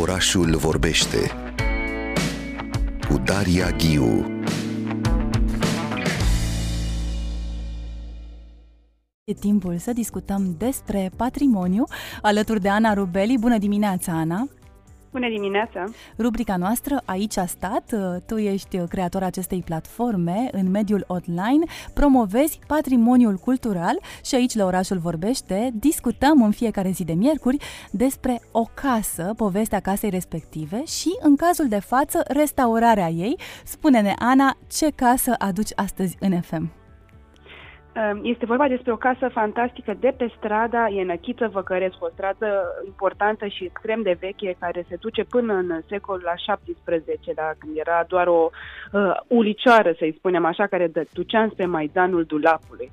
Orașul vorbește cu Daria Ghiu. E timpul să discutăm despre patrimoniu alături de Ana Rubeli. Bună dimineața, Ana! Bună dimineața! Rubrica noastră Aici a stat, tu ești creator acestei platforme în mediul online, promovezi patrimoniul cultural și aici la Orașul Vorbește discutăm în fiecare zi de miercuri despre o casă, povestea casei respective și, în cazul de față, restaurarea ei. Spune-ne, Ana, ce casă aduci astăzi în FM? Ehm, este vorba despre o casă fantastică de pe strada Ienăchiță Văcărescu, o stradă importantă și extrem de veche, care se duce până în secolul al XVII-lea, când era doar o uh, ulicioară, să-i spunem așa, care ducea spre Maidanul Dulapului.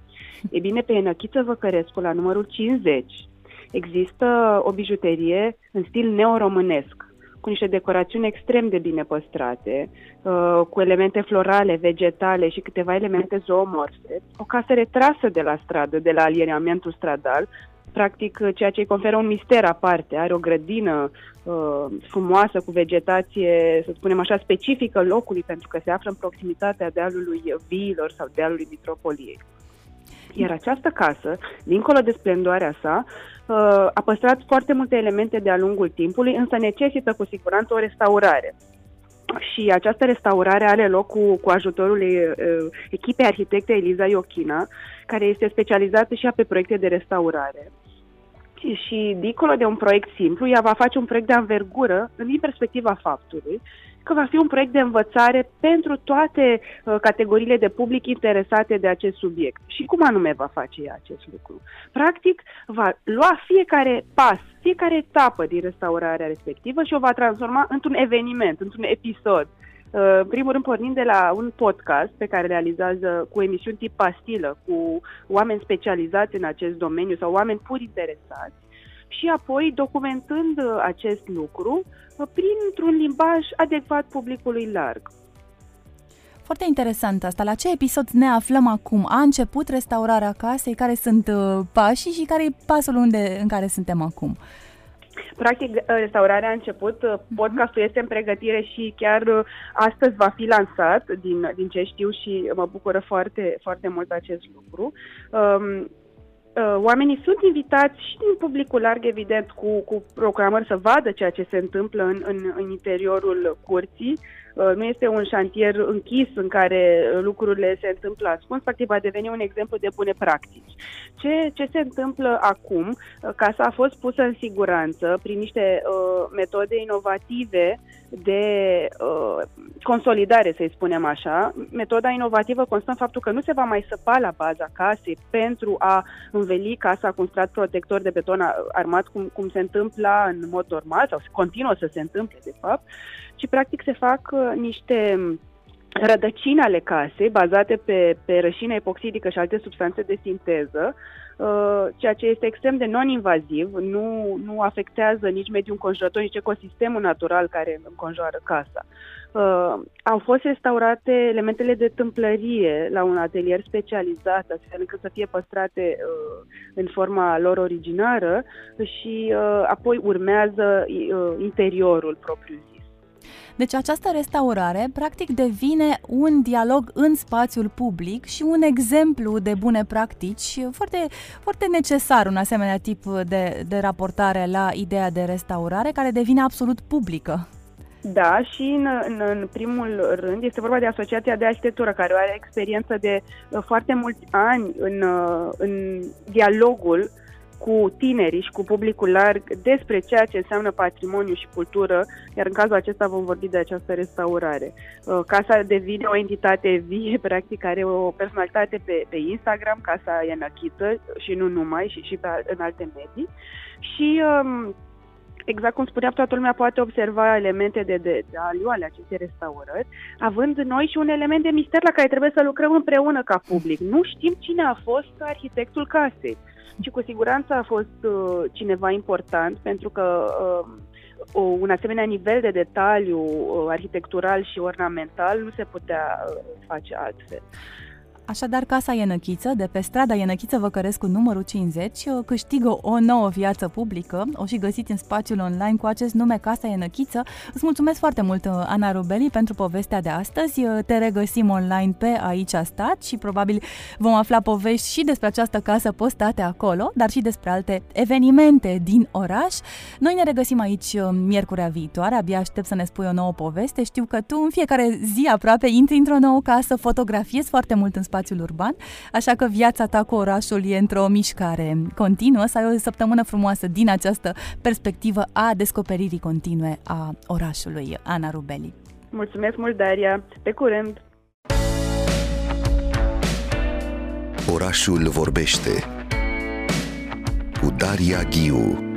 E bine, pe Ienăchiță Văcărescu, la numărul 50, există o bijuterie în stil neoromânesc, cu niște decorațiuni extrem de bine păstrate, uh, cu elemente florale, vegetale și câteva elemente zoomorfe. O casă retrasă de la stradă, de la aliniamentul stradal, practic ceea ce îi conferă un mister aparte. Are o grădină uh, frumoasă cu vegetație, să spunem așa, specifică locului, pentru că se află în proximitatea dealului Viilor sau dealului Mitropoliei. Iar această casă, dincolo de splendoarea sa, uh, a păstrat foarte multe elemente de-a lungul timpului, însă necesită cu siguranță o restaurare. Și această restaurare are loc cu, cu ajutorul uh, echipei arhitecte Eliza Iochina, care este specializată și ea pe proiecte de restaurare. Și, și dincolo de un proiect simplu, ea va face un proiect de anvergură în perspectiva faptului că va fi un proiect de învățare pentru toate uh, categoriile de public interesate de acest subiect. Și cum anume va face ea acest lucru? Practic, va lua fiecare pas, fiecare etapă din restaurarea respectivă și o va transforma într-un eveniment, într-un episod. Uh, în primul rând, pornind de la un podcast pe care realizează cu emisiuni tip pastilă, cu oameni specializați în acest domeniu sau oameni pur interesați, și apoi documentând uh, acest lucru uh, printr-un limbaj adecvat publicului larg. Foarte interesant asta. La ce episod ne aflăm acum? A început restaurarea casei? Care sunt uh, pașii și care e pasul unde, în care suntem acum? Practic, restaurarea a început, mhm. podcastul este în pregătire și chiar astăzi va fi lansat, din, din ce știu și mă bucură foarte, foarte mult acest lucru. Um, Uh, oamenii sunt invitați și din publicul larg, evident, cu, cu programări să vadă ceea ce se întâmplă în, în, în interiorul curții. Uh, nu este un șantier închis în care lucrurile se întâmplă ascuns, practic va deveni un exemplu de bune practici. Ce, ce se întâmplă acum? Uh, casa a fost pusă în siguranță prin niște uh, metode inovative de uh, consolidare, să-i spunem așa. Metoda inovativă constă în faptul că nu se va mai săpa la baza casei pentru a înveli casa cu un strat protector de beton armat, cum, cum se întâmplă în mod normal sau se continuă să se întâmple, de fapt, ci practic se fac uh, niște rădăcini ale casei bazate pe, pe rășină epoxidică și alte substanțe de sinteză, Uh, ceea ce este extrem de non-invaziv, nu, nu afectează nici mediul înconjurător, nici ecosistemul natural care înconjoară casa. Uh, au fost restaurate elementele de tâmplărie la un atelier specializat, astfel încât să fie păstrate uh, în forma lor originară și uh, apoi urmează uh, interiorul propriu-zis. Deci această restaurare practic devine un dialog în spațiul public și un exemplu de bune practici foarte, foarte necesar un asemenea tip de, de raportare la ideea de restaurare care devine absolut publică. Da, și în, în, în primul rând este vorba de Asociația de Arhitectură, care are experiență de uh, foarte mulți ani în, uh, în dialogul cu tinerii și cu publicul larg despre ceea ce înseamnă patrimoniu și cultură, iar în cazul acesta vom vorbi de această restaurare. Uh, casa devine o entitate vie, practic are o personalitate pe, pe Instagram, casa e înăchită și nu numai, și, și pe, în alte medii. Și um, exact cum spunea, toată lumea poate observa elemente de, de, de aliu ale acestei restaurări, având noi și un element de mister la care trebuie să lucrăm împreună ca public. Nu știm cine a fost arhitectul casei și cu siguranță a fost uh, cineva important pentru că uh, un asemenea nivel de detaliu uh, arhitectural și ornamental nu se putea uh, face altfel. Așadar, Casa Ienăchiță, de pe strada Ienăchiță Văcărescu numărul 50, câștigă o nouă viață publică. O și găsiți în spațiul online cu acest nume Casa Ienăchiță. Îți mulțumesc foarte mult, Ana Rubeli, pentru povestea de astăzi. Te regăsim online pe Aici a stat și probabil vom afla povești și despre această casă postate acolo, dar și despre alte evenimente din oraș. Noi ne regăsim aici uh, miercurea viitoare, abia aștept să ne spui o nouă poveste. Știu că tu în fiecare zi aproape intri într-o nouă casă, fotografiezi foarte mult în spațiul urban, așa că viața ta cu orașul e într-o mișcare continuă, să ai o săptămână frumoasă din această perspectivă a descoperirii continue a orașului. Ana Rubeli. Mulțumesc mult, Daria! Pe curând! Orașul vorbește cu Daria Ghiu